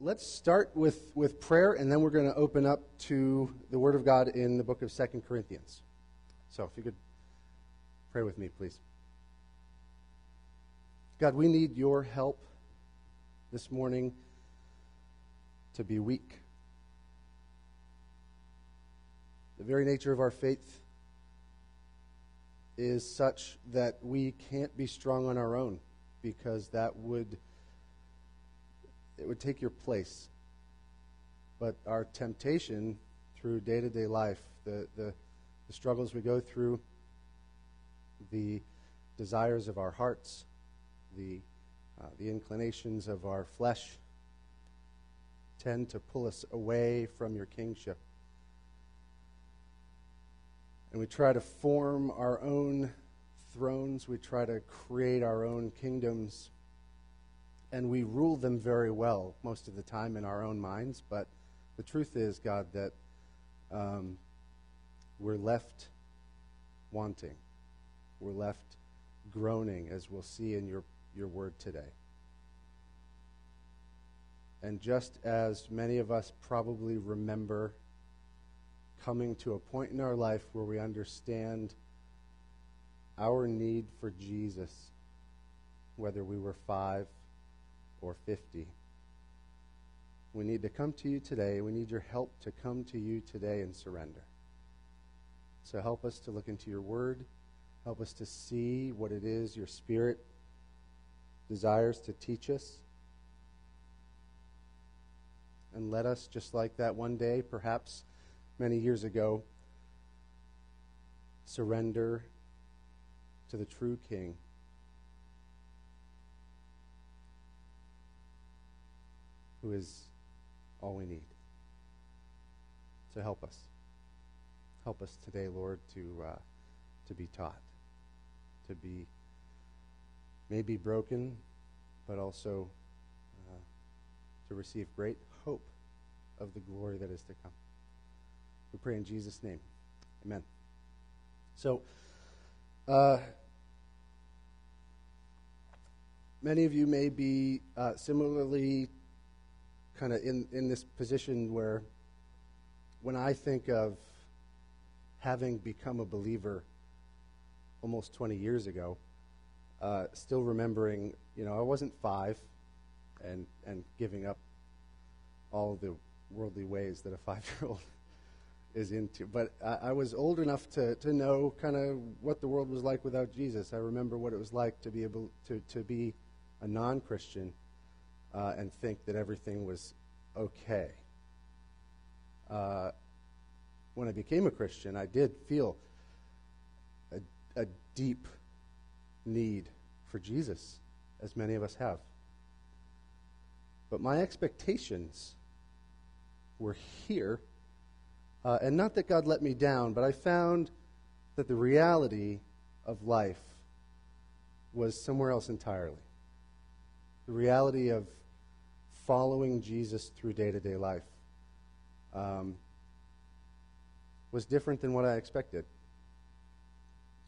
let's start with, with prayer, and then we're going to open up to the Word of God in the book of Second Corinthians. So, if you could pray with me, please. God, we need your help this morning to be weak. The very nature of our faith is such that we can't be strong on our own because that would it would take your place. But our temptation through day to day life, the, the, the struggles we go through, the desires of our hearts, the, uh, the inclinations of our flesh tend to pull us away from your kingship. And we try to form our own thrones, we try to create our own kingdoms and we rule them very well most of the time in our own minds. But the truth is, God, that um, we're left wanting. We're left groaning, as we'll see in your, your word today. And just as many of us probably remember coming to a point in our life where we understand our need for Jesus, whether we were five, or 50. We need to come to you today. We need your help to come to you today and surrender. So help us to look into your word. Help us to see what it is your spirit desires to teach us. And let us, just like that one day, perhaps many years ago, surrender to the true King who is all we need. So help us. Help us today, Lord, to, uh, to be taught, to be maybe broken, but also uh, to receive great hope of the glory that is to come. We pray in Jesus' name. Amen. So, uh, many of you may be uh, similarly kind of in, in this position where when I think of having become a believer almost 20 years ago, uh, still remembering, you know, I wasn't five and, and giving up all the worldly ways that a five year old is into. But I, I, was old enough to, to know kind of what the world was like without Jesus. I remember what it was like to be able to, to be a non Christian uh, and think that everything was okay. Uh, when I became a Christian, I did feel a, a deep need for Jesus, as many of us have. But my expectations were here. Uh, and not that God let me down, but I found that the reality of life was somewhere else entirely. The reality of following Jesus through day to day life um, was different than what I expected.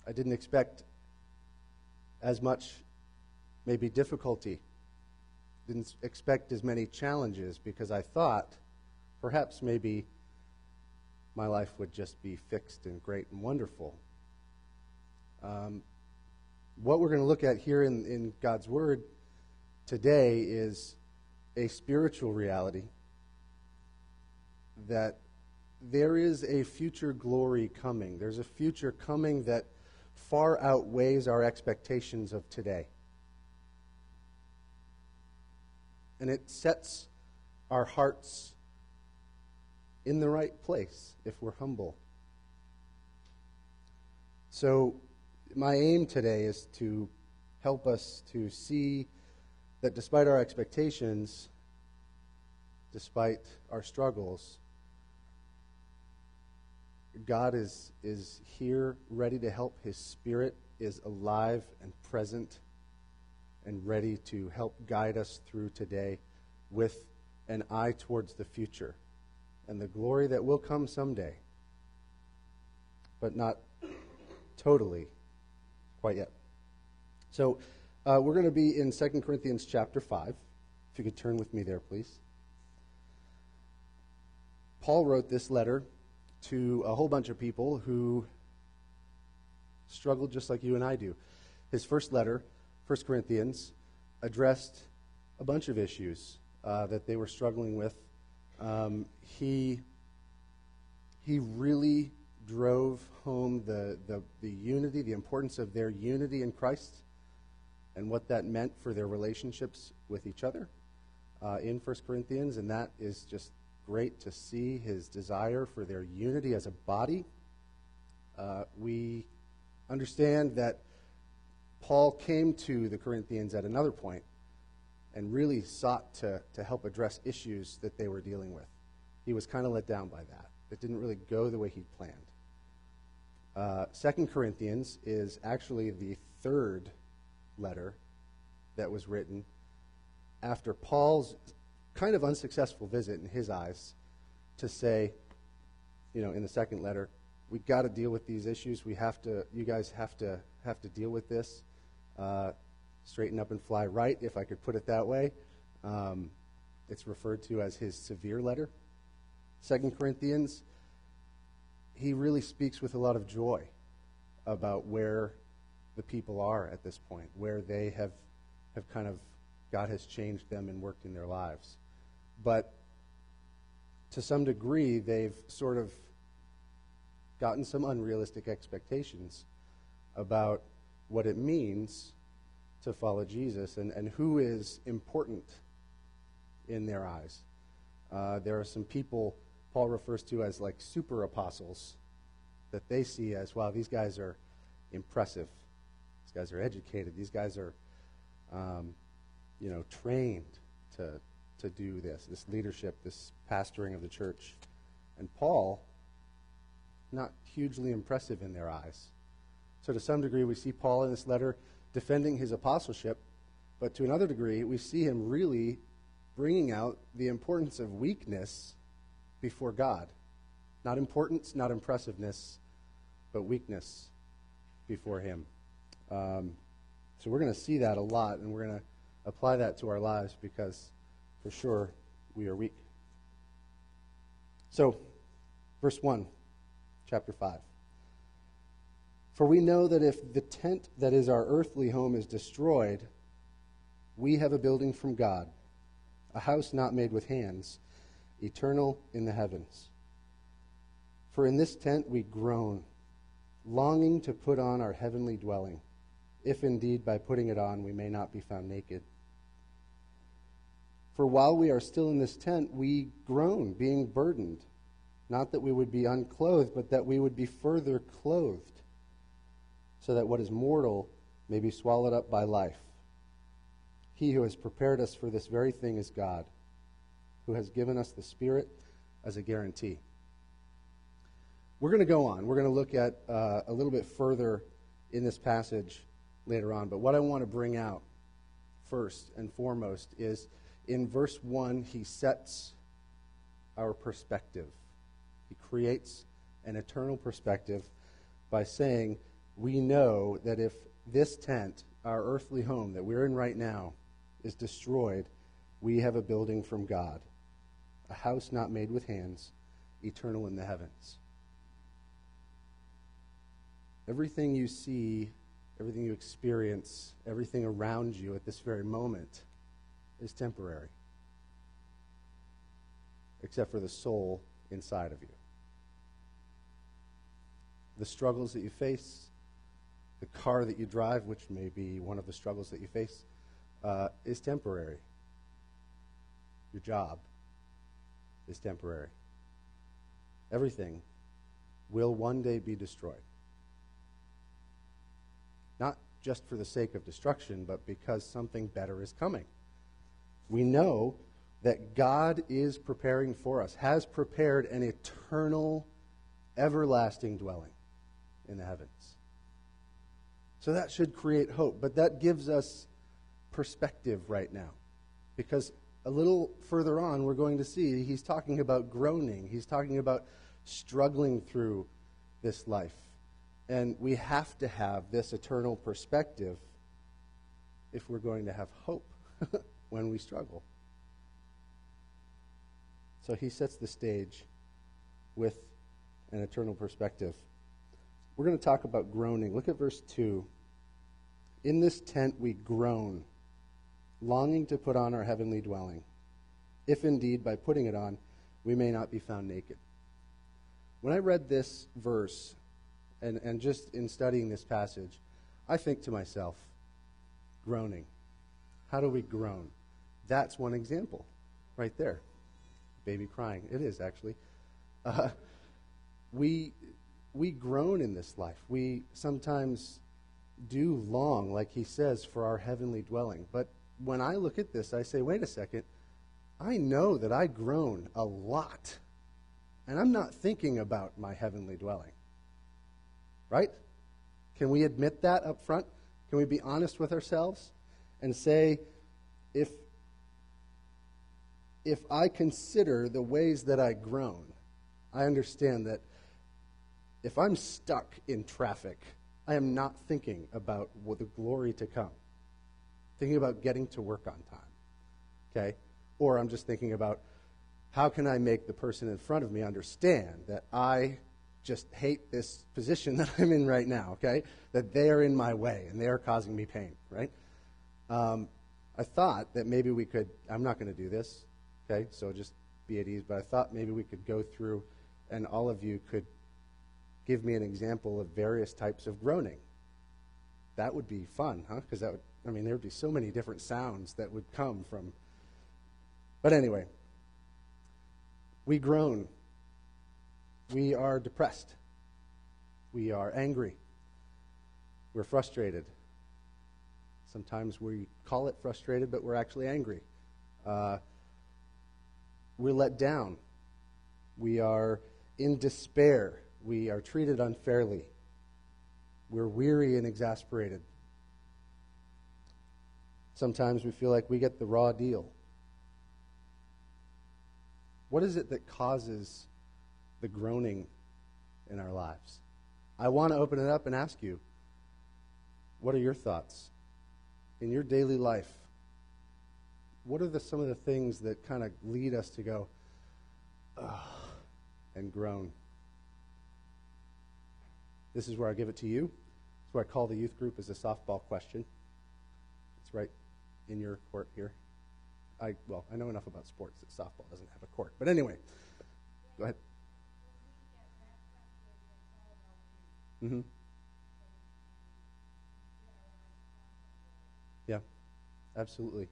I didn't expect as much, maybe, difficulty. Didn't expect as many challenges because I thought perhaps maybe my life would just be fixed and great and wonderful. Um, what we're going to look at here in, in God's Word today is a spiritual reality that there is a future glory coming. There's a future coming that far outweighs our expectations of today. And it sets our hearts in the right place if we're humble. So, my aim today is to help us to see that despite our expectations, despite our struggles, God is, is here, ready to help. His Spirit is alive and present and ready to help guide us through today with an eye towards the future and the glory that will come someday, but not totally quite yet. So, uh, we're going to be in 2 Corinthians chapter 5. If you could turn with me there, please. Paul wrote this letter to a whole bunch of people who struggled just like you and I do. His first letter, 1 Corinthians, addressed a bunch of issues uh, that they were struggling with. Um, he, he really drove home the, the, the unity, the importance of their unity in Christ, and what that meant for their relationships with each other uh, in 1 Corinthians. And that is just great to see his desire for their unity as a body. Uh, we understand that Paul came to the Corinthians at another point and really sought to, to help address issues that they were dealing with. He was kind of let down by that. It didn't really go the way he'd planned. Uh, Second Corinthians is actually the third letter that was written after Paul's kind of unsuccessful visit in his eyes to say, you know, in the second letter, we got to deal with these issues. We have to, you guys have to have to deal with this. Uh, straighten up and fly right, if I could put it that way. Um, it's referred to as his severe letter. Second Corinthians, he really speaks with a lot of joy about where the people are at this point, where they have, have kind of, God has changed them and worked in their lives. But to some degree, they've sort of gotten some unrealistic expectations about what it means to follow Jesus and, and who is important in their eyes. Uh, there are some people Paul refers to as like super apostles that they see as, wow, these guys are impressive. These guys are educated. These guys are, um, you know, trained to, to do this, this leadership, this pastoring of the church. And Paul, not hugely impressive in their eyes. So, to some degree, we see Paul in this letter defending his apostleship, but to another degree, we see him really bringing out the importance of weakness before God. Not importance, not impressiveness, but weakness before Him. Um, so we're going to see that a lot, and we're going to apply that to our lives because for sure we are weak. So, verse 1, chapter 5. For we know that if the tent that is our earthly home is destroyed, we have a building from God, a house not made with hands, eternal in the heavens. For in this tent we groan, longing to put on our heavenly dwelling, if indeed by putting it on we may not be found naked. For while we are still in this tent, we groan, being burdened, not that we would be unclothed, but that we would be further clothed so that what is mortal may be swallowed up by life. He who has prepared us for this very thing is God, who has given us the Spirit as a guarantee. We're going to go on. We're going to look at uh, a little bit further in this passage later on. But what I want to bring out first and foremost is in verse 1, he sets our perspective. He creates an eternal perspective by saying, we know that if this tent, our earthly home that we're in right now, is destroyed, we have a building from God, a house not made with hands, eternal in the heavens. Everything you see, everything you experience, everything around you at this very moment is temporary, except for the soul inside of you. The struggles that you face, the car that you drive, which may be one of the struggles that you face, uh, is temporary. Your job is temporary. Everything will one day be destroyed. Not just for the sake of destruction, but because something better is coming. We know that God is preparing for us, has prepared an eternal, everlasting dwelling in the heavens. So that should create hope. But that gives us perspective right now. Because a little further on, we're going to see he's talking about groaning, he's talking about struggling through this life. And we have to have this eternal perspective if we're going to have hope when we struggle. So he sets the stage with an eternal perspective. We're going to talk about groaning. Look at verse 2. In this tent we groan, longing to put on our heavenly dwelling, if indeed by putting it on we may not be found naked. When I read this verse, and, and just in studying this passage, I think to myself, groaning. How do we groan? That's one example right there. Baby crying. It is, actually. Uh, we, we groan in this life. We sometimes do long, like he says, for our heavenly dwelling. But when I look at this, I say, wait a second. I know that I groan a lot. And I'm not thinking about my heavenly dwelling. Right? Can we admit that up front? Can we be honest with ourselves and say, if, if I consider the ways that I groan, I understand that if I'm stuck in traffic, I am not thinking about the glory to come. Thinking about getting to work on time. Okay? Or I'm just thinking about how can I make the person in front of me understand that I just hate this position that I'm in right now, okay? That they are in my way and they are causing me pain, right? Um, I thought that maybe we could, I'm not going to do this, okay? So just be at ease, but I thought maybe we could go through and all of you could give me an example of various types of groaning. That would be fun, huh? Because that would, I mean, there would be so many different sounds that would come from. But anyway, we groan we are depressed. We are angry. We're frustrated. Sometimes we call it frustrated, but we're actually angry. Uh, we're let down. We are in despair. We are treated unfairly. We're weary and exasperated. Sometimes we feel like we get the raw deal. What is it that causes the groaning in our lives. I want to open it up and ask you what are your thoughts in your daily life? What are the, some of the things that kind of lead us to go, and groan? This is where I give it to you. It's where I call the youth group as a softball question. It's right in your court here. I well, I know enough about sports that softball doesn't have a court. But anyway, go ahead. Mm-hmm. Yeah, absolutely.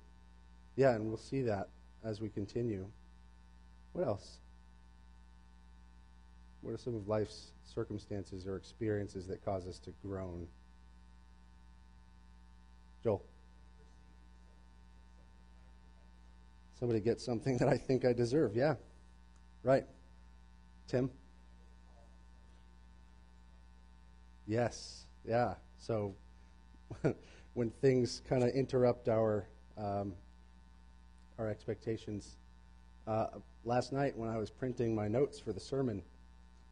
Yeah, and we'll see that as we continue. What else? What are some of life's circumstances or experiences that cause us to groan? Joel. Somebody gets something that I think I deserve. Yeah. Right. Tim? Yes, yeah. So when things kind of interrupt our um, our expectations, uh, last night when I was printing my notes for the sermon,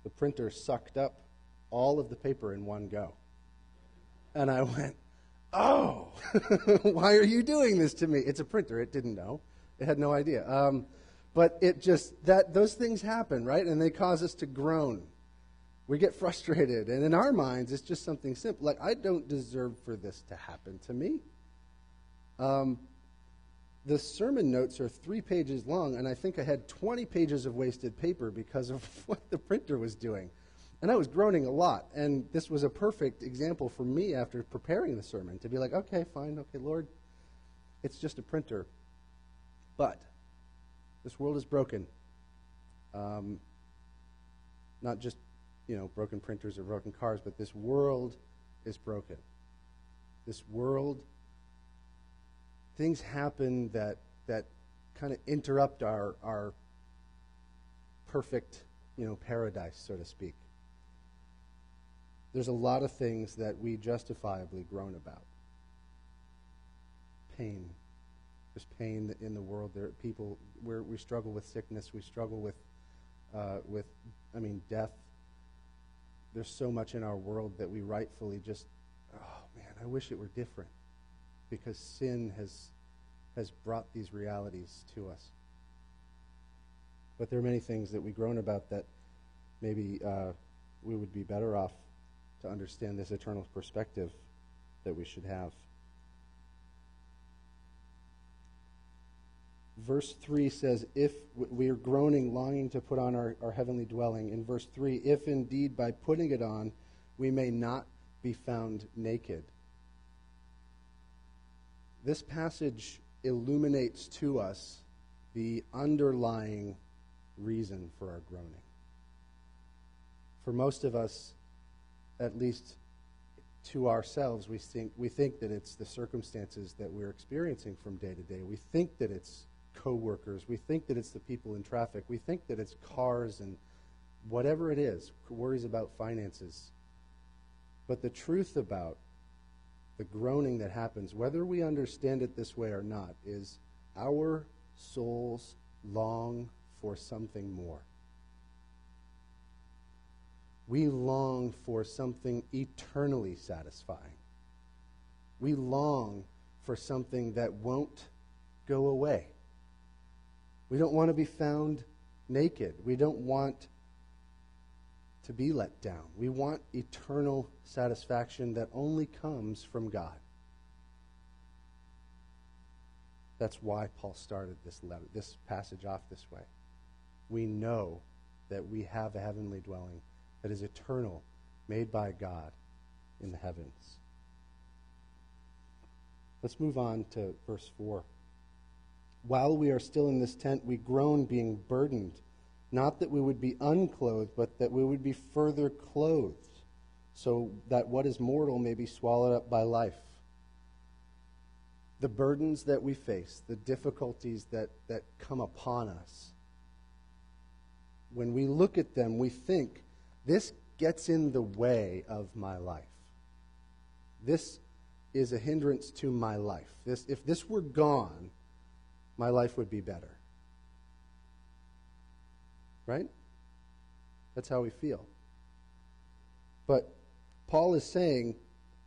the printer sucked up all of the paper in one go, and I went, "Oh, why are you doing this to me?" It's a printer; it didn't know, it had no idea. Um, but it just that those things happen, right? And they cause us to groan we get frustrated. And in our minds, it's just something simple. Like, I don't deserve for this to happen to me. Um, the sermon notes are three pages long, and I think I had 20 pages of wasted paper because of what the printer was doing. And I was groaning a lot. And this was a perfect example for me after preparing the sermon to be like, okay, fine, okay, Lord, it's just a printer. But this world is broken. Um, not just you know, broken printers or broken cars, but this world is broken. This world, things happen that that kind of interrupt our our perfect, you know, paradise, so to speak. There's a lot of things that we justifiably groan about. Pain. There's pain in the world. There are people where we struggle with sickness. We struggle with, uh, with, I mean, death there's so much in our world that we rightfully just, oh man, I wish it were different because sin has, has brought these realities to us. But there are many things that we groan about that maybe uh, we would be better off to understand this eternal perspective that we should have. Verse 3 says, If we are groaning, longing to put on our, our heavenly dwelling. In verse 3, if indeed by putting it on we may not be found naked. This passage illuminates to us the underlying reason for our groaning. For most of us, at least to ourselves, we think, we think that it's the circumstances that we're experiencing from day to day. We think that it's coworkers. We think that it's the people in traffic. We think that it's cars and whatever it is, worries about finances. But the truth about the groaning that happens, whether we understand it this way or not, is our souls long for something more. We long for something eternally satisfying. We long for something that won't go away. We don't want to be found naked. We don't want to be let down. We want eternal satisfaction that only comes from God. That's why Paul started this letter, this passage off this way. We know that we have a heavenly dwelling that is eternal, made by God in the heavens. Let's move on to verse 4. While we are still in this tent, we groan, being burdened, not that we would be unclothed, but that we would be further clothed, so that what is mortal may be swallowed up by life. The burdens that we face, the difficulties that, that come upon us, when we look at them, we think, this gets in the way of my life. This is a hindrance to my life. This, if this were gone, my life would be better. Right? That's how we feel. But Paul is saying,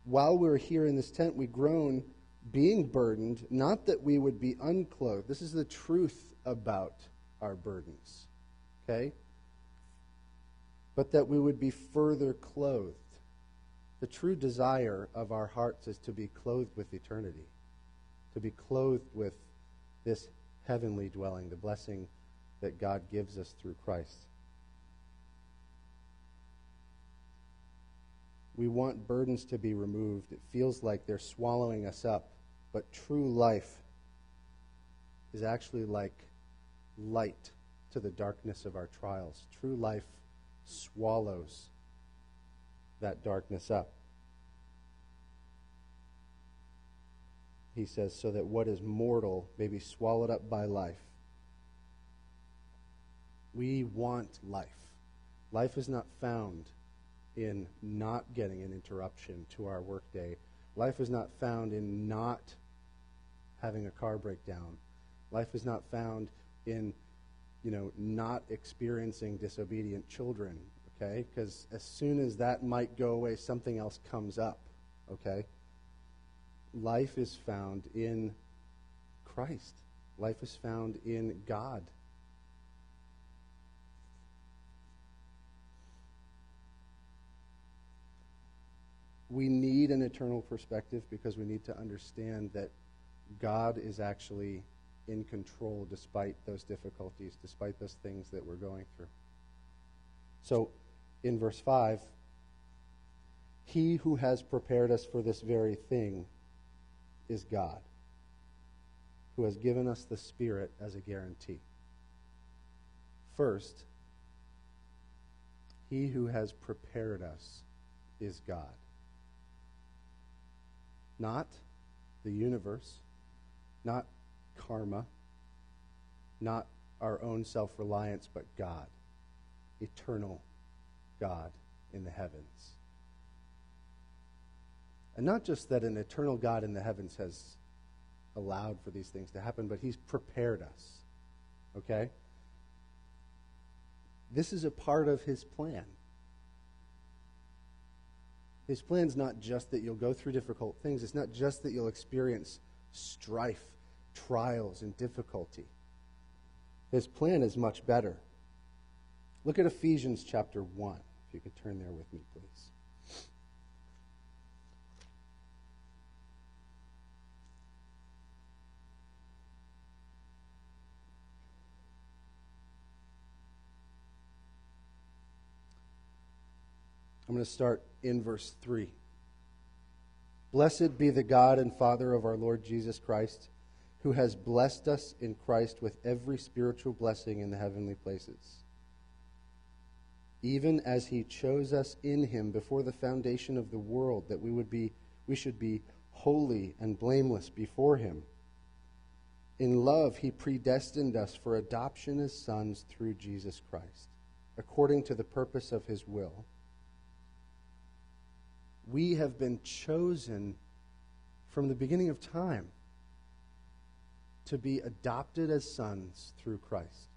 while we're here in this tent, we groan, being burdened, not that we would be unclothed. This is the truth about our burdens. Okay? But that we would be further clothed. The true desire of our hearts is to be clothed with eternity, to be clothed with this heavenly dwelling, the blessing that God gives us through Christ. We want burdens to be removed. It feels like they're swallowing us up. But true life is actually like light to the darkness of our trials. True life swallows that darkness up. he says, so that what is mortal may be swallowed up by life. We want life. Life is not found in not getting an interruption to our workday. Life is not found in not having a car breakdown. Life is not found in, you know, not experiencing disobedient children, okay? Because as soon as that might go away, something else comes up, okay? life is found in Christ. Life is found in God. We need an eternal perspective because we need to understand that God is actually in control despite those difficulties, despite those things that we're going through. So, in verse 5, he who has prepared us for this very thing is God, who has given us the Spirit as a guarantee. First, he who has prepared us is God. Not the universe, not karma, not our own self reliance, but God, eternal God in the heavens. And not just that an eternal God in the heavens has allowed for these things to happen, but He's prepared us. Okay? This is a part of His plan. His plan's not just that you'll go through difficult things, it's not just that you'll experience strife, trials, and difficulty. His plan is much better. Look at Ephesians chapter 1. If you could turn there with me, please. I'm going to start in verse 3. Blessed be the God and Father of our Lord Jesus Christ, who has blessed us in Christ with every spiritual blessing in the heavenly places, even as he chose us in him before the foundation of the world, that we would be we should be holy and blameless before him. In love he predestined us for adoption as sons through Jesus Christ, according to the purpose of his will we have been chosen from the beginning of time to be adopted as sons through Christ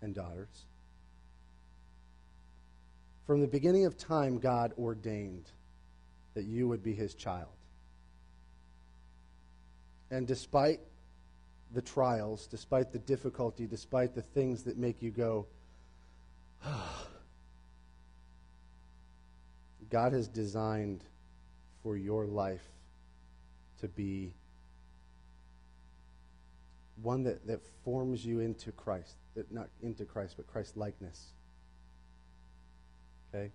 and daughters. From the beginning of time, God ordained that you would be his child. And despite the trials, despite the difficulty, despite the things that make you go, ah, God has designed for your life to be one that, that forms you into Christ. That not into Christ, but Christ likeness. Okay?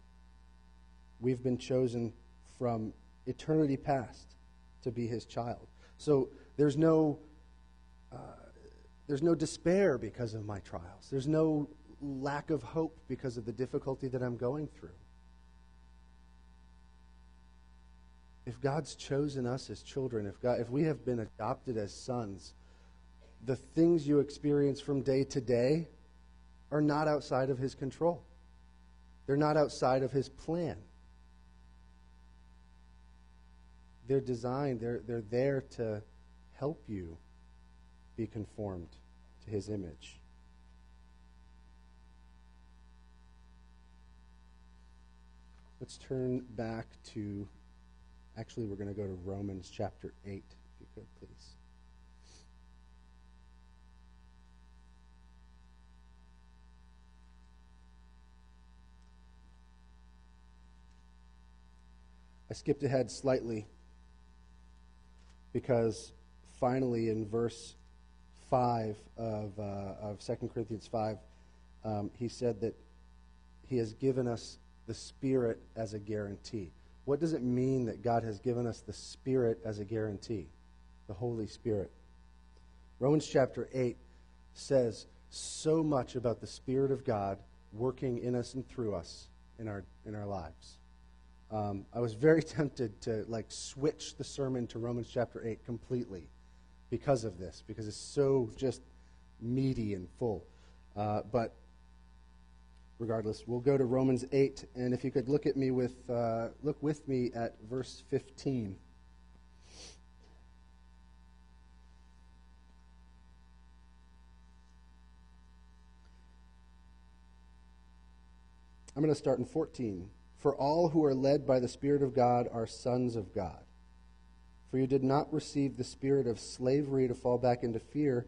We've been chosen from eternity past to be his child. So there's no uh, there's no despair because of my trials. There's no lack of hope because of the difficulty that I'm going through. If God's chosen us as children, if, God, if we have been adopted as sons, the things you experience from day to day are not outside of His control. They're not outside of His plan. They're designed, they're, they're there to help you be conformed to His image. Let's turn back to Actually, we're going to go to Romans chapter 8, if you could, please. I skipped ahead slightly because finally in verse 5 of, uh, of 2 Corinthians 5, um, he said that he has given us the Spirit as a guarantee. What does it mean that God has given us the Spirit as a guarantee? The Holy Spirit. Romans chapter 8 says so much about the Spirit of God working in us and through us in our, in our lives. Um, I was very tempted to like switch the sermon to Romans chapter 8 completely because of this, because it's so just meaty and full. Uh, but regardless, we'll go to Romans 8, and if you could look at me with uh, look with me at verse 15. I'm going to start in 14. For all who are led by the Spirit of God are sons of God. For you did not receive the spirit of slavery to fall back into fear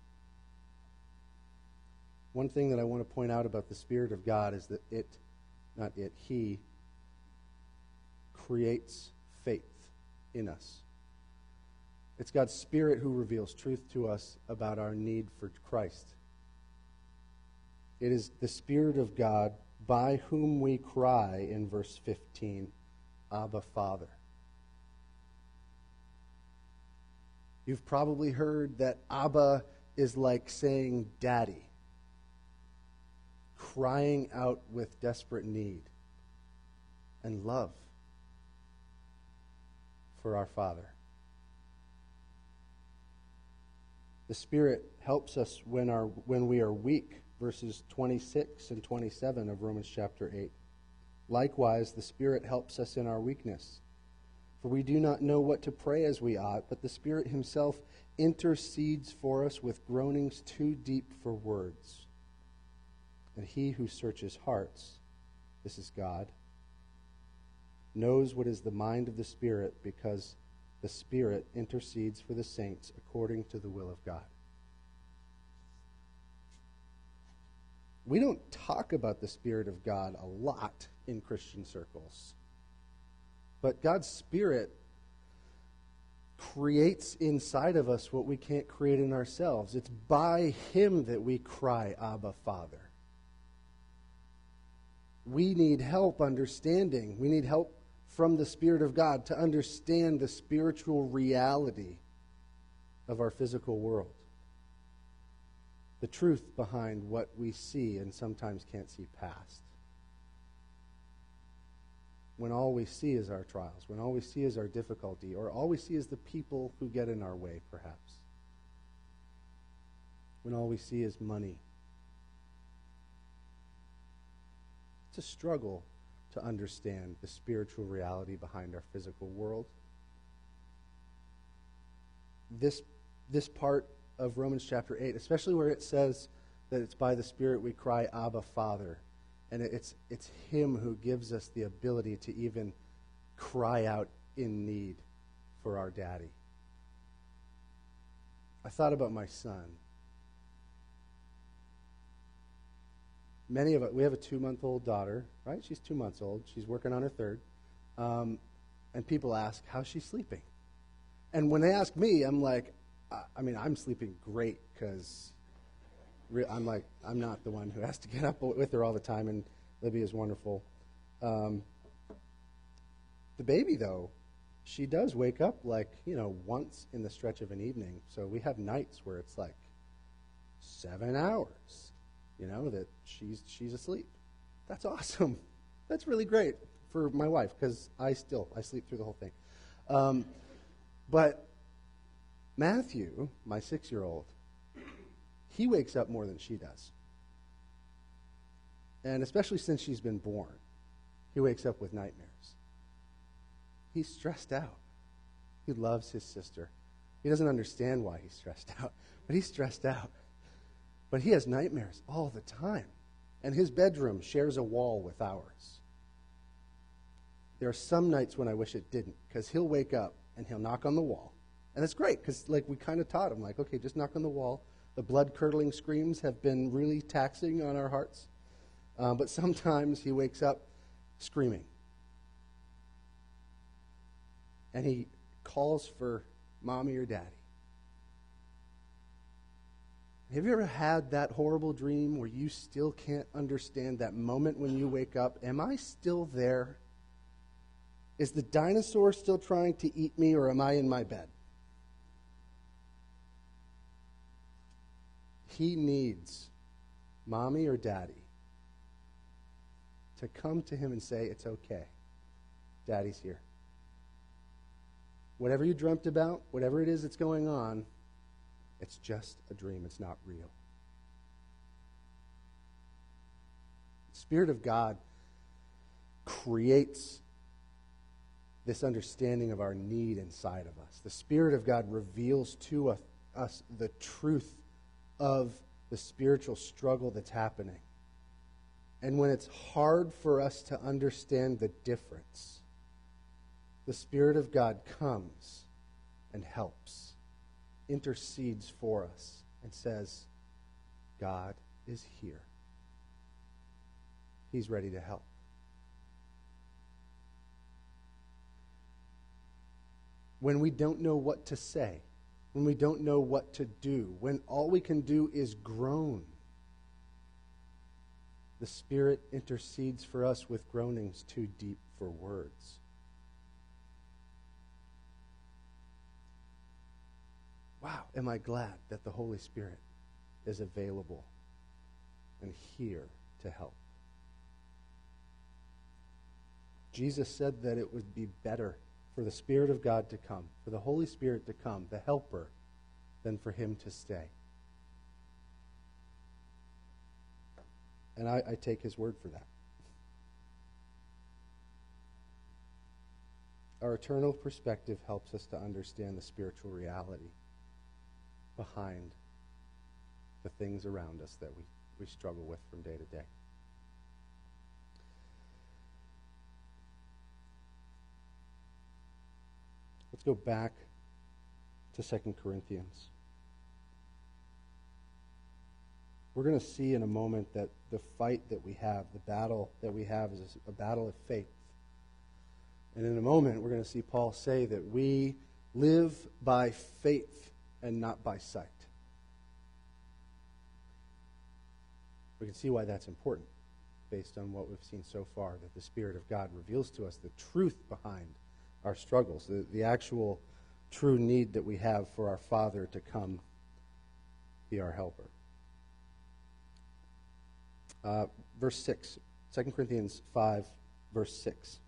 One thing that I want to point out about the Spirit of God is that it, not it, He creates faith in us. It's God's Spirit who reveals truth to us about our need for Christ. It is the Spirit of God by whom we cry in verse 15, Abba, Father. You've probably heard that Abba is like saying daddy crying out with desperate need and love for our Father. The Spirit helps us when, our, when we are weak, verses 26 and 27 of Romans chapter 8. Likewise, the Spirit helps us in our weakness. For we do not know what to pray as we ought, but the Spirit Himself intercedes for us with groanings too deep for words. And He who searches hearts, this is God, knows what is the mind of the Spirit because the Spirit intercedes for the saints according to the will of God. We don't talk about the Spirit of God a lot in Christian circles. But God's Spirit creates inside of us what we can't create in ourselves. It's by Him that we cry, Abba, Father. We need help understanding. We need help from the Spirit of God to understand the spiritual reality of our physical world. The truth behind what we see and sometimes can't see past when all we see is our trials, when all we see is our difficulty, or all we see is the people who get in our way, perhaps. When all we see is money. A struggle to understand the spiritual reality behind our physical world. This, this part of Romans chapter 8, especially where it says that it's by the Spirit we cry, Abba, Father and it's, it's Him who gives us the ability to even cry out in need for our daddy. I thought about my son. Many of us, we have a two month old daughter, right? She's two months old. She's working on her third. Um, and people ask, how's she sleeping? And when they ask me, I'm like, I mean, I'm sleeping great because I'm like, I'm not the one who has to get up with her all the time, and Libby is wonderful. Um, the baby, though, she does wake up like, you know, once in the stretch of an evening. So we have nights where it's like seven hours, you know, that she's, she's asleep. That's awesome. That's really great for my wife because I still, I sleep through the whole thing. Um, but Matthew, my six year old, he wakes up more than she does. And especially since she's been born, he wakes up with nightmares. He's stressed out. He loves his sister. He doesn't understand why he's stressed out, but he's stressed out. But he has nightmares all the time. And his bedroom shares a wall with ours. There are some nights when I wish it didn't, because he'll wake up and he'll knock on the wall. And it's great, because like we kind of taught him, like, okay, just knock on the wall the blood curdling screams have been really taxing on our hearts. Uh, but sometimes he wakes up screaming. And he calls for mommy or daddy. Have you ever had that horrible dream where you still can't understand that moment when you wake up? Am I still there? Is the dinosaur still trying to eat me, or am I in my bed? He needs mommy or daddy to come to him and say, It's okay. Daddy's here. Whatever you dreamt about, whatever it is that's going on, it's just a dream. It's not real. The Spirit of God creates this understanding of our need inside of us. The Spirit of God reveals to us the truth of the spiritual struggle that's happening. And when it's hard for us to understand the difference, the Spirit of God comes and helps, intercedes for us, and says, God is here. He's ready to help. When we don't know what to say, when we don't know what to do, when all we can do is groan. The Spirit intercedes for us with groanings too deep for words. Wow, am I glad that the Holy Spirit is available and here to help. Jesus said that it would be better for the Spirit of God to come, for the Holy Spirit to come, the Helper, than for him to stay. And I, I take his word for that. our eternal perspective helps us to understand the spiritual reality behind the things around us that we, we struggle with from day to day. Let's go back to 2 Corinthians. We're going to see in a moment that the fight that we have, the battle that we have, is a battle of faith. And in a moment, we're going to see Paul say that we live by faith and not by sight. We can see why that's important based on what we've seen so far, that the Spirit of God reveals to us the truth behind our struggles, the, the actual true need that we have for our Father to come be our helper. Uh, verse 6, 2 Corinthians 5, verse 6.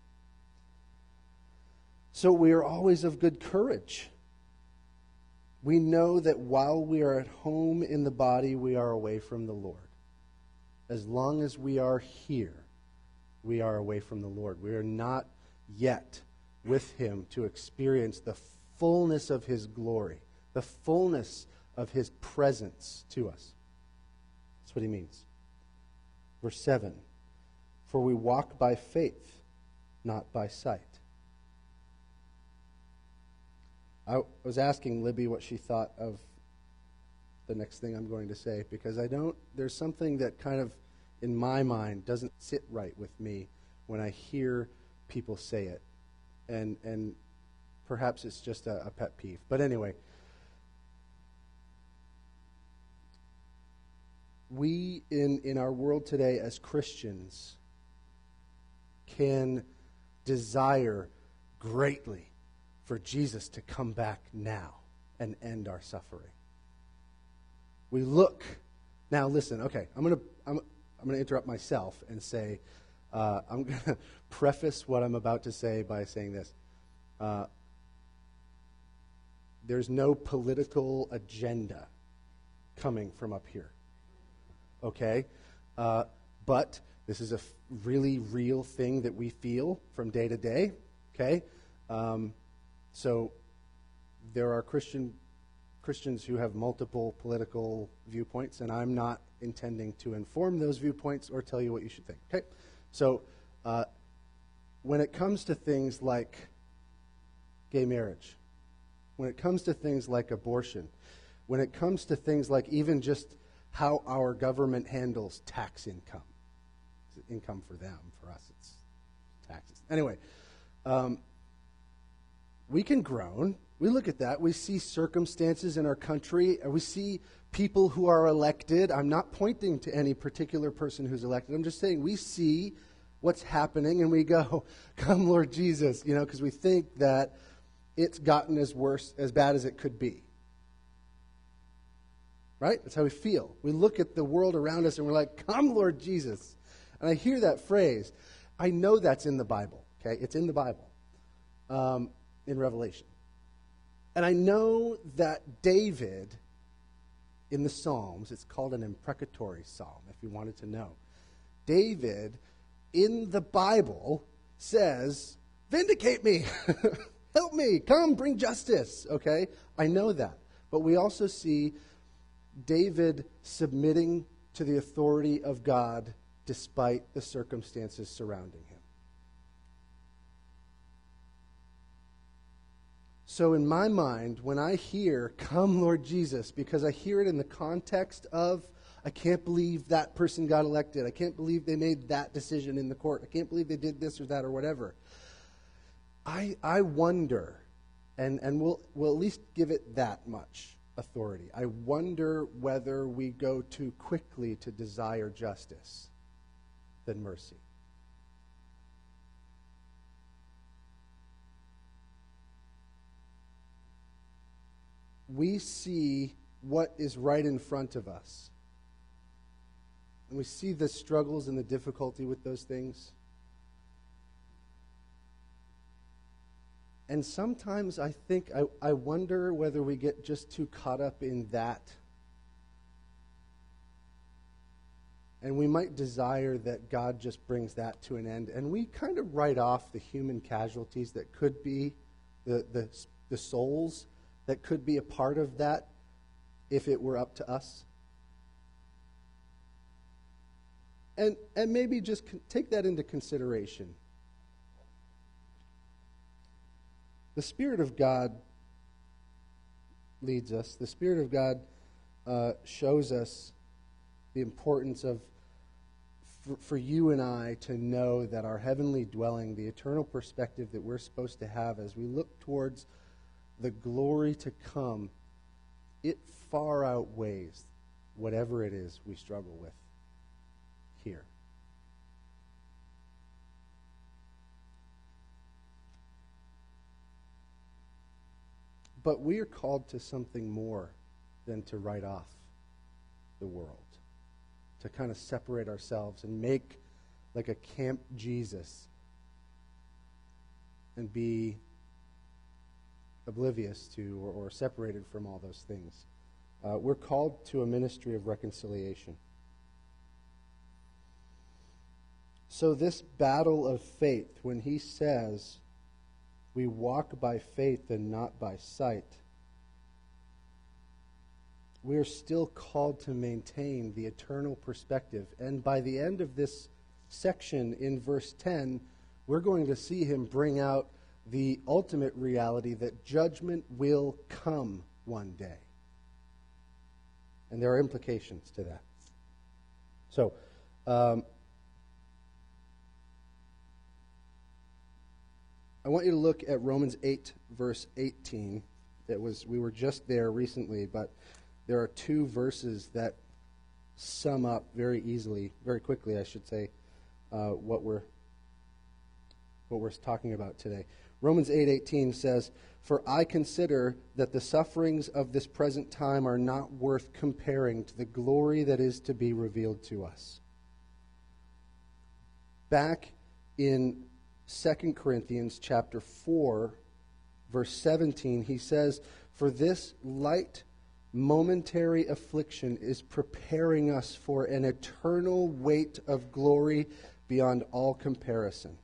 So we are always of good courage. We know that while we are at home in the body, we are away from the Lord. As long as we are here, we are away from the Lord. We are not yet with Him to experience the fullness of His glory, the fullness of His presence to us. That's what He means. Verse 7 For we walk by faith, not by sight. I was asking Libby what she thought of the next thing I'm going to say because I don't, there's something that kind of, in my mind, doesn't sit right with me when I hear people say it. And, and perhaps it's just a, a pet peeve. But anyway, we in, in our world today as Christians can desire greatly for Jesus to come back now and end our suffering. We look, now listen, okay, I'm going to I'm, I'm going to interrupt myself and say, uh, I'm going to preface what I'm about to say by saying this. Uh, there's no political agenda coming from up here okay? Uh, but this is a f- really real thing that we feel from day to day, okay? Um, so there are Christian Christians who have multiple political viewpoints, and I'm not intending to inform those viewpoints or tell you what you should think. Okay, so uh, when it comes to things like gay marriage, when it comes to things like abortion, when it comes to things like even just how our government handles tax income. It's income for them, for us, it's taxes. Anyway, um, we can groan. We look at that. We see circumstances in our country. We see people who are elected. I'm not pointing to any particular person who's elected. I'm just saying we see what's happening and we go, Come, Lord Jesus, you know, because we think that it's gotten as worse, as bad as it could be. Right? That's how we feel. We look at the world around us and we're like, Come, Lord Jesus. And I hear that phrase. I know that's in the Bible, okay? It's in the Bible, um, in Revelation. And I know that David, in the Psalms, it's called an imprecatory psalm, if you wanted to know. David, in the Bible, says, Vindicate me! Help me! Come, bring justice! Okay? I know that. But we also see David submitting to the authority of God despite the circumstances surrounding him. So, in my mind, when I hear, Come, Lord Jesus, because I hear it in the context of, I can't believe that person got elected. I can't believe they made that decision in the court. I can't believe they did this or that or whatever. I, I wonder, and, and we'll, we'll at least give it that much authority. I wonder whether we go too quickly to desire justice than mercy. We see what is right in front of us. And we see the struggles and the difficulty with those things. And sometimes I think, I, I wonder whether we get just too caught up in that And we might desire that God just brings that to an end. And we kind of write off the human casualties that could be, the, the, the souls that could be a part of that if it were up to us. And, and maybe just take that into consideration. The Spirit of God leads us, the Spirit of God uh, shows us the importance of for, for you and I to know that our heavenly dwelling, the eternal perspective that we're supposed to have as we look towards the glory to come, it far outweighs whatever it is we struggle with here. But we are called to something more than to write off the world, to kind of separate ourselves and make like a camp Jesus and be oblivious to or, or separated from all those things. Uh, we're called to a ministry of reconciliation. So, this battle of faith, when he says, we walk by faith and not by sight, we are still called to maintain the eternal perspective. And by the end of this section in verse 10, we're going to see him bring out the ultimate reality that judgment will come one day. And there are implications to that. So, um, I want you to look at Romans 8, verse 18. That was we were just there recently, but there are two verses that sum up very easily, very quickly, I should say, uh, what we're what we're talking about today. Romans 8:18 8, says, "For I consider that the sufferings of this present time are not worth comparing to the glory that is to be revealed to us." Back in 2 Corinthians chapter 4 verse 17 he says, "For this light momentary affliction is preparing us for an eternal weight of glory beyond all comparison."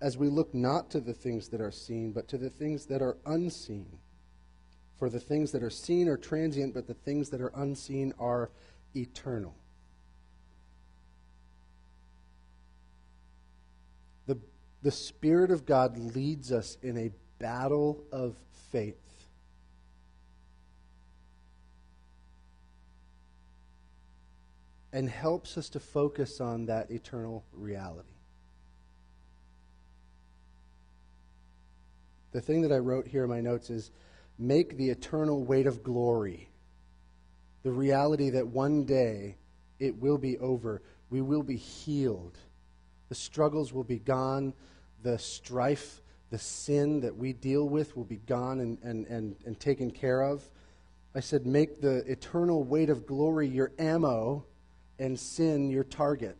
As we look not to the things that are seen, but to the things that are unseen. For the things that are seen are transient, but the things that are unseen are eternal. The, the Spirit of God leads us in a battle of faith. And helps us to focus on that eternal reality. The thing that I wrote here in my notes is make the eternal weight of glory. The reality that one day it will be over. We will be healed. The struggles will be gone. The strife, the sin that we deal with will be gone and, and, and, and taken care of. I said, make the eternal weight of glory your ammo and sin your target.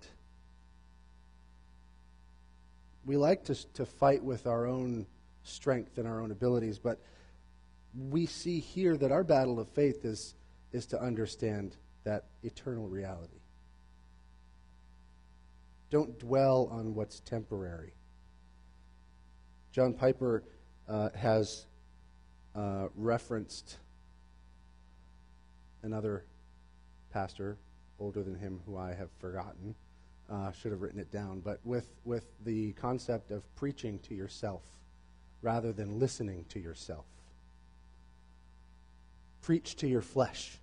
We like to, to fight with our own strength and our own abilities. But we see here that our battle of faith is, is to understand that eternal reality. Don't dwell on what's temporary. John Piper uh, has uh, referenced another pastor older than him who I have forgotten. Uh, should have written it down, but with, with the concept of preaching to yourself rather than listening to yourself. Preach to your flesh.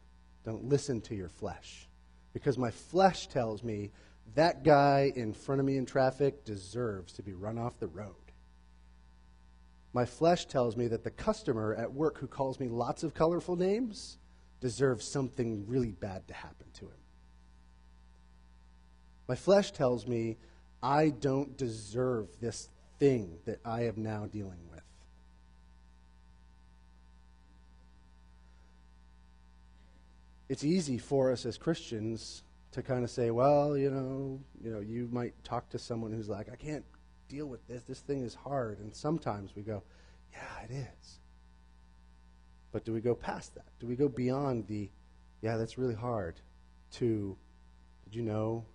Don't listen to your flesh. Because my flesh tells me that guy in front of me in traffic deserves to be run off the road. My flesh tells me that the customer at work who calls me lots of colorful names deserves something really bad to happen to him. My flesh tells me I don't deserve this thing that I am now dealing with. It's easy for us as Christians to kind of say, well, you know, you know, you might talk to someone who's like, I can't deal with this. This thing is hard. And sometimes we go, yeah, it is. But do we go past that? Do we go beyond the, yeah, that's really hard, to, Did you know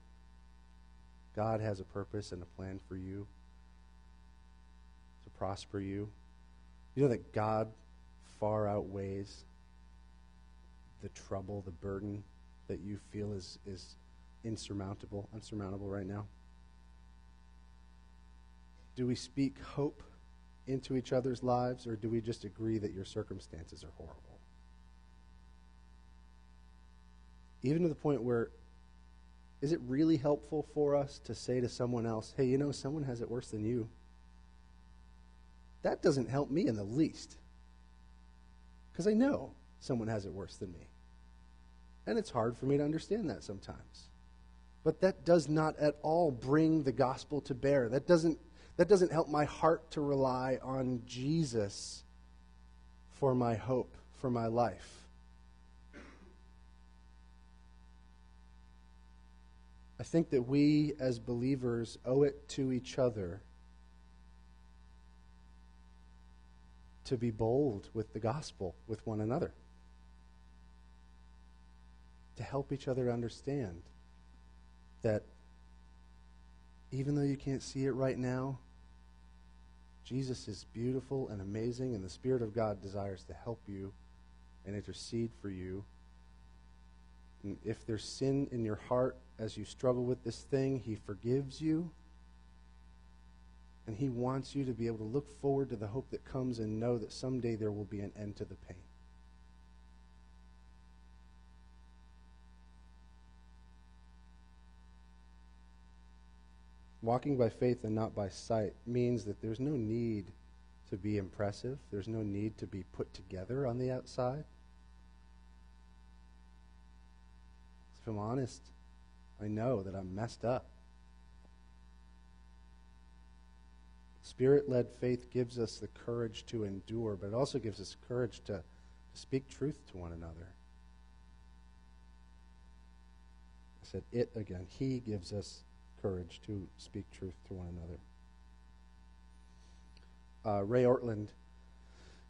God has a purpose and a plan for you prosper you? You know that God far outweighs the trouble, the burden that you feel is, is insurmountable, unsurmountable right now? Do we speak hope into each other's lives, or do we just agree that your circumstances are horrible? Even to the point where, is it really helpful for us to say to someone else, hey, you know, someone has it worse than you? That doesn't help me in the least. Because I know someone has it worse than me. And it's hard for me to understand that sometimes. But that does not at all bring the gospel to bear. That doesn't, that doesn't help my heart to rely on Jesus for my hope, for my life. I think that we as believers owe it to each other to be bold with the gospel with one another to help each other understand that even though you can't see it right now, Jesus is beautiful and amazing, and the Spirit of God desires to help you and intercede for you. And if there's sin in your heart as you struggle with this thing, He forgives you. And He wants you to be able to look forward to the hope that comes and know that someday there will be an end to the pain. Walking by faith and not by sight means that there's no need to be impressive, there's no need to be put together on the outside. If I'm honest, I know that I'm messed up. Spirit led faith gives us the courage to endure, but it also gives us courage to, to speak truth to one another. I said it again. He gives us courage to speak truth to one another. Uh, Ray Ortlund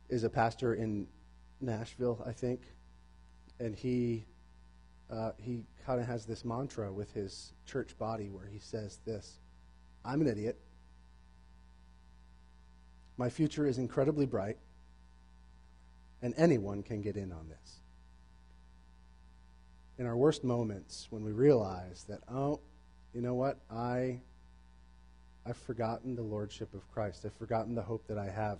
is a pastor in Nashville, I think, and he uh, he kind of has this mantra with his church body where he says this: "I'm an idiot. My future is incredibly bright, and anyone can get in on this." In our worst moments, when we realize that, oh, you know what? I I've forgotten the lordship of Christ. I've forgotten the hope that I have.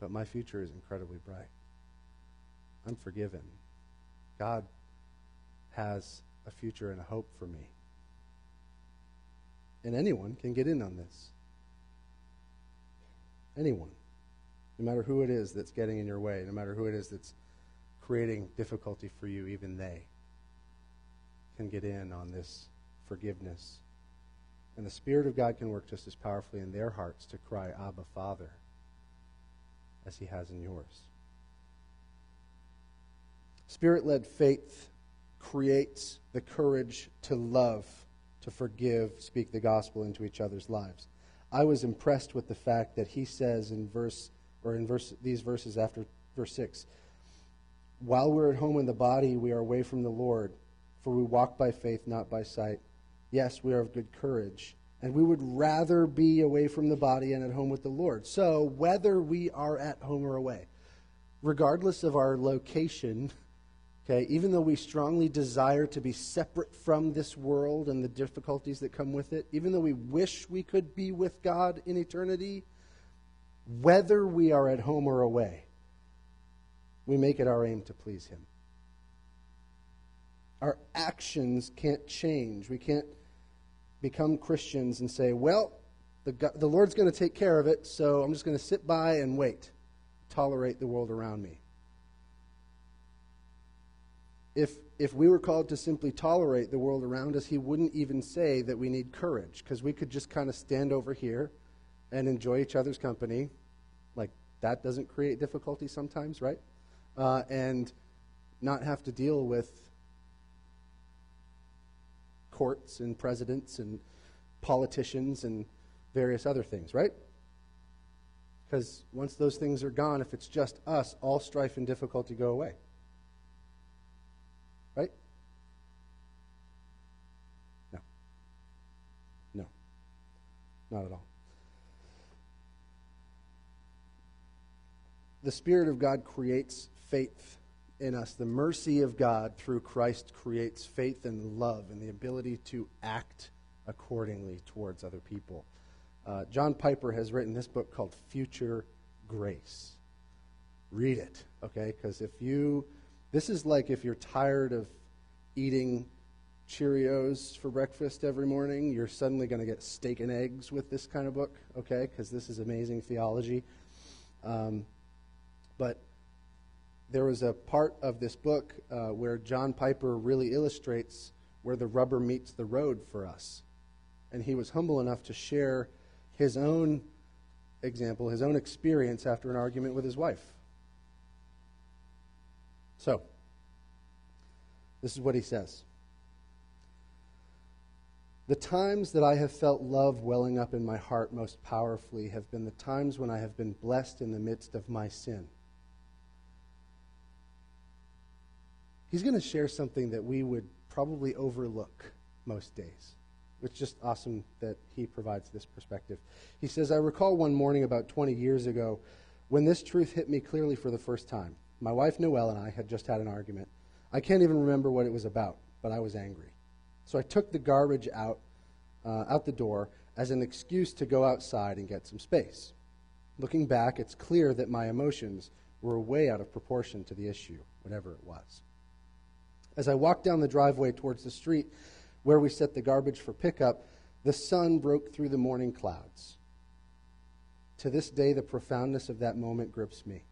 But my future is incredibly bright. I'm forgiven. God has a future and a hope for me. And anyone can get in on this. Anyone. No matter who it is that's getting in your way, no matter who it is that's creating difficulty for you, even they can get in on this forgiveness. And the Spirit of God can work just as powerfully in their hearts to cry, Abba, Father, as He has in yours. Spirit led faith creates the courage to love, to forgive, speak the gospel into each other's lives. I was impressed with the fact that he says in verse or in verse these verses after verse 6 while we're at home in the body we are away from the Lord for we walk by faith, not by sight. Yes, we are of good courage, and we would rather be away from the body and at home with the Lord. So, whether we are at home or away, regardless of our location, okay, even though we strongly desire to be separate from this world and the difficulties that come with it, even though we wish we could be with God in eternity, whether we are at home or away, we make it our aim to please Him our actions can't change. We can't become Christians and say, well, the, God, the Lord's going to take care of it, so I'm just going to sit by and wait, tolerate the world around me. If, if we were called to simply tolerate the world around us, he wouldn't even say that we need courage, because we could just kind of stand over here and enjoy each other's company. Like, that doesn't create difficulty sometimes, right? Uh, and not have to deal with courts and presidents and politicians and various other things, right? Because once those things are gone, if it's just us, all strife and difficulty go away. Right? No. No. Not at all. The Spirit of God creates faith in us. The mercy of God through Christ creates faith and love and the ability to act accordingly towards other people. Uh, John Piper has written this book called Future Grace. Read it, okay? Because if you, this is like if you're tired of eating Cheerios for breakfast every morning, you're suddenly going to get steak and eggs with this kind of book, okay? Because this is amazing theology. Um, but there was a part of this book uh, where John Piper really illustrates where the rubber meets the road for us. And he was humble enough to share his own example, his own experience after an argument with his wife. So, this is what he says. The times that I have felt love welling up in my heart most powerfully have been the times when I have been blessed in the midst of my sin. He's going to share something that we would probably overlook most days. It's just awesome that he provides this perspective. He says, I recall one morning about 20 years ago when this truth hit me clearly for the first time. My wife Noël and I had just had an argument. I can't even remember what it was about, but I was angry. So I took the garbage out, uh, out the door as an excuse to go outside and get some space. Looking back, it's clear that my emotions were way out of proportion to the issue, whatever it was. As I walked down the driveway towards the street where we set the garbage for pickup, the sun broke through the morning clouds. To this day, the profoundness of that moment grips me.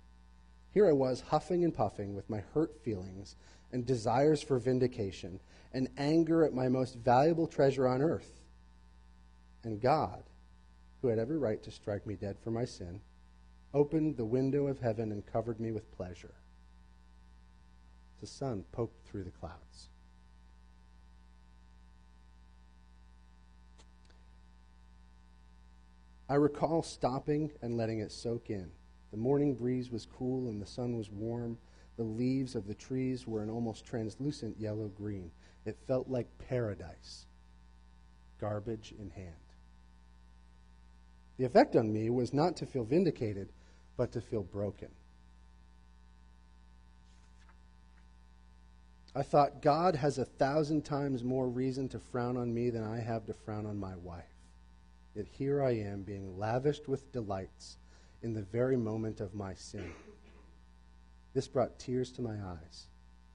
Here I was, huffing and puffing with my hurt feelings and desires for vindication and anger at my most valuable treasure on earth. And God, who had every right to strike me dead for my sin, opened the window of heaven and covered me with pleasure the sun poked through the clouds. I recall stopping and letting it soak in. The morning breeze was cool and the sun was warm. The leaves of the trees were an almost translucent yellow green. It felt like paradise, garbage in hand. The effect on me was not to feel vindicated, but to feel broken. I thought, God has a thousand times more reason to frown on me than I have to frown on my wife. Yet here I am being lavished with delights in the very moment of my sin. This brought tears to my eyes.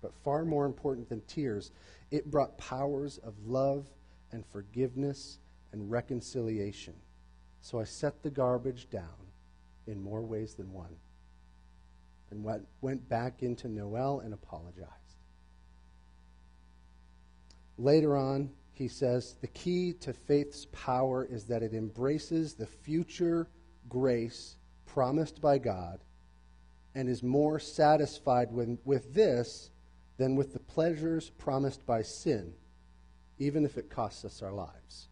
But far more important than tears, it brought powers of love and forgiveness and reconciliation. So I set the garbage down in more ways than one and went back into Noel and apologized. Later on, he says the key to faith's power is that it embraces the future grace promised by God and is more satisfied with, with this than with the pleasures promised by sin, even if it costs us our lives.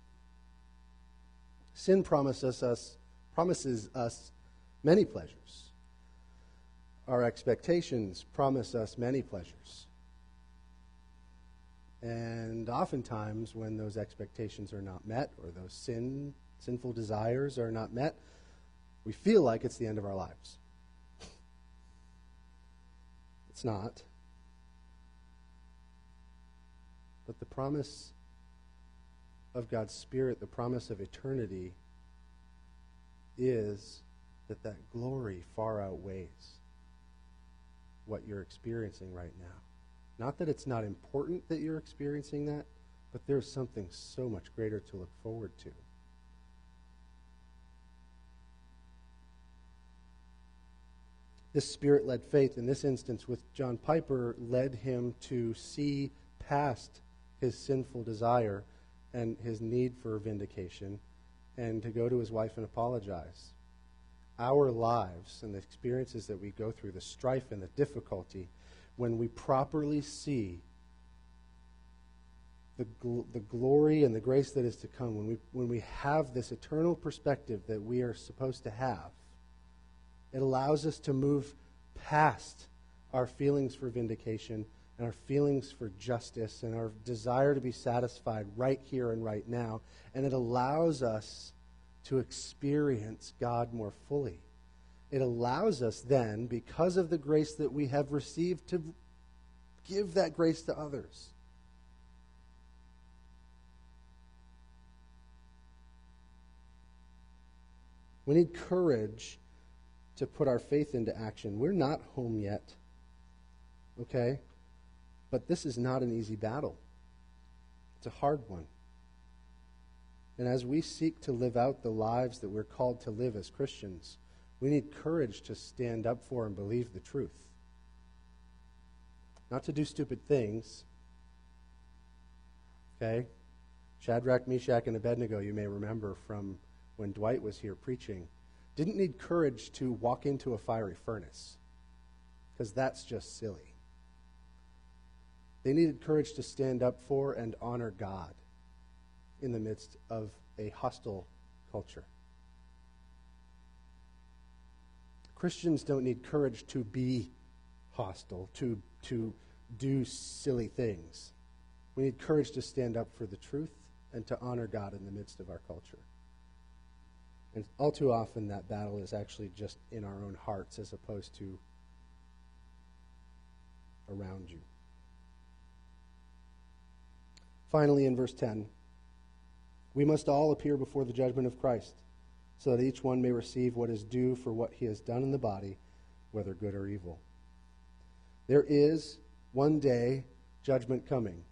Sin promises us, promises us many pleasures. Our expectations promise us many pleasures. And oftentimes, when those expectations are not met or those sin, sinful desires are not met, we feel like it's the end of our lives. It's not. But the promise of God's Spirit, the promise of eternity, is that that glory far outweighs what you're experiencing right now. Not that it's not important that you're experiencing that, but there's something so much greater to look forward to. This spirit led faith, in this instance with John Piper, led him to see past his sinful desire and his need for vindication and to go to his wife and apologize. Our lives and the experiences that we go through, the strife and the difficulty, when we properly see the, gl- the glory and the grace that is to come, when we, when we have this eternal perspective that we are supposed to have, it allows us to move past our feelings for vindication and our feelings for justice and our desire to be satisfied right here and right now. And it allows us to experience God more fully. It allows us then, because of the grace that we have received, to give that grace to others. We need courage to put our faith into action. We're not home yet. Okay? But this is not an easy battle. It's a hard one. And as we seek to live out the lives that we're called to live as Christians, we need courage to stand up for and believe the truth. Not to do stupid things. Okay? Shadrach, Meshach, and Abednego, you may remember from when Dwight was here preaching, didn't need courage to walk into a fiery furnace, because that's just silly. They needed courage to stand up for and honor God in the midst of a hostile culture. Christians don't need courage to be hostile, to, to do silly things. We need courage to stand up for the truth and to honor God in the midst of our culture. And all too often, that battle is actually just in our own hearts as opposed to around you. Finally, in verse 10, we must all appear before the judgment of Christ, so that each one may receive what is due for what he has done in the body, whether good or evil. There is one day judgment coming.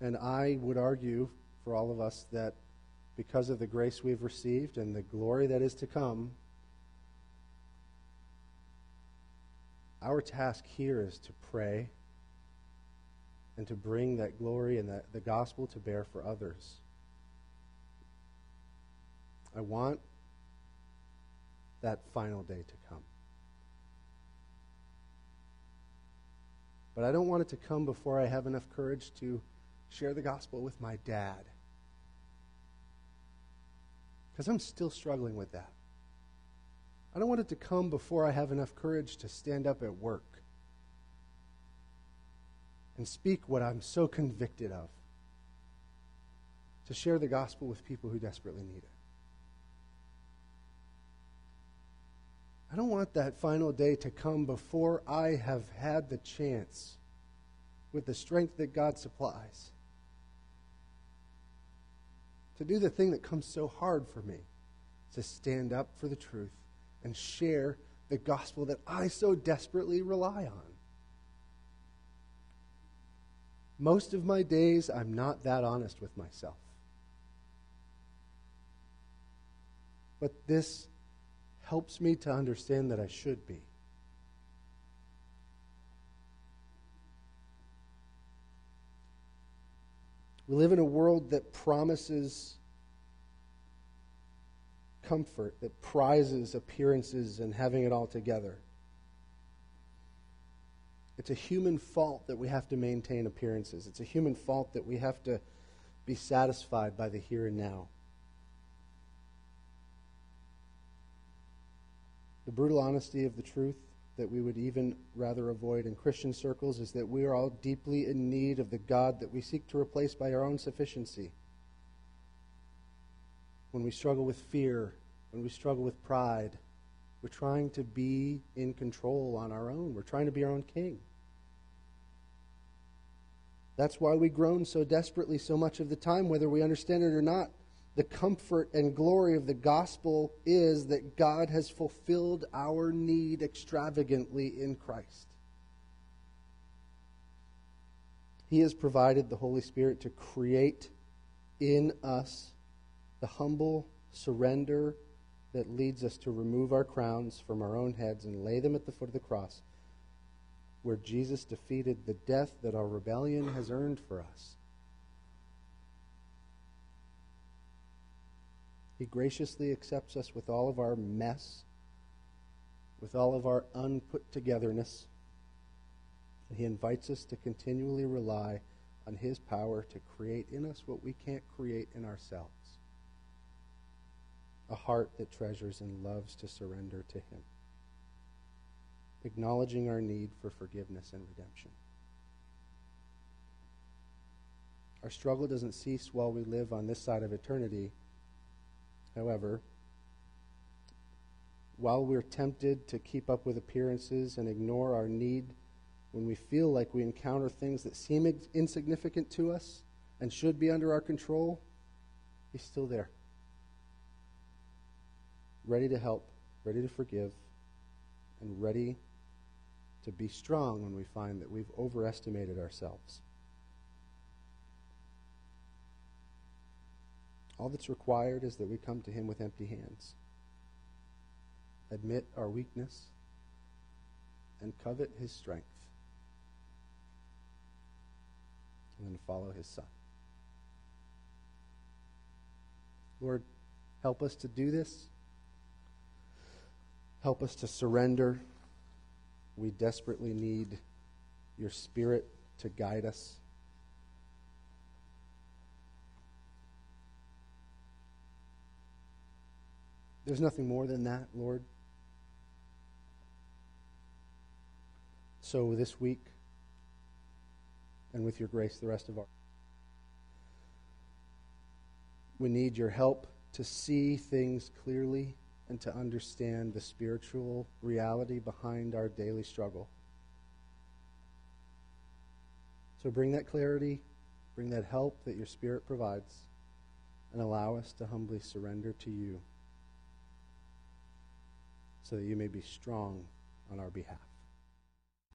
And I would argue for all of us that because of the grace we've received and the glory that is to come, our task here is to pray and to bring that glory and that, the gospel to bear for others. I want that final day to come. But I don't want it to come before I have enough courage to share the gospel with my dad. Because I'm still struggling with that. I don't want it to come before I have enough courage to stand up at work and speak what I'm so convicted of, to share the gospel with people who desperately need it. I don't want that final day to come before I have had the chance, with the strength that God supplies, to do the thing that comes so hard for me to stand up for the truth and share the gospel that I so desperately rely on. Most of my days, I'm not that honest with myself. But this helps me to understand that I should be. We live in a world that promises comfort, that prizes appearances and having it all together. It's a human fault that we have to maintain appearances. It's a human fault that we have to be satisfied by the here and now. The brutal honesty of the truth that we would even rather avoid in Christian circles is that we are all deeply in need of the God that we seek to replace by our own sufficiency. When we struggle with fear, when we struggle with pride, we're trying to be in control on our own. We're trying to be our own king. That's why we groan so desperately so much of the time, whether we understand it or not. The comfort and glory of the gospel is that God has fulfilled our need extravagantly in Christ. He has provided the Holy Spirit to create in us the humble surrender that leads us to remove our crowns from our own heads and lay them at the foot of the cross where Jesus defeated the death that our rebellion has earned for us. He graciously accepts us with all of our mess, with all of our unput togetherness, and He invites us to continually rely on His power to create in us what we can't create in ourselves a heart that treasures and loves to surrender to Him. acknowledging our need for forgiveness and redemption. Our struggle doesn't cease while we live on this side of eternity. However, while we're tempted to keep up with appearances and ignore our need when we feel like we encounter things that seem insignificant to us and should be under our control, He's still there. Ready to help, ready to forgive, and ready to be strong when we find that we've overestimated ourselves. All that's required is that we come to Him with empty hands, admit our weakness, and covet His strength, and then follow His Son. Lord, help us to do this. Help us to surrender. We desperately need your Spirit to guide us. There's nothing more than that, Lord. So this week, and with your grace, the rest of our we need your help to see things clearly and to understand the spiritual reality behind our daily struggle. So bring that clarity, bring that help that your Spirit provides, and allow us to humbly surrender to you so that you may be strong on our behalf.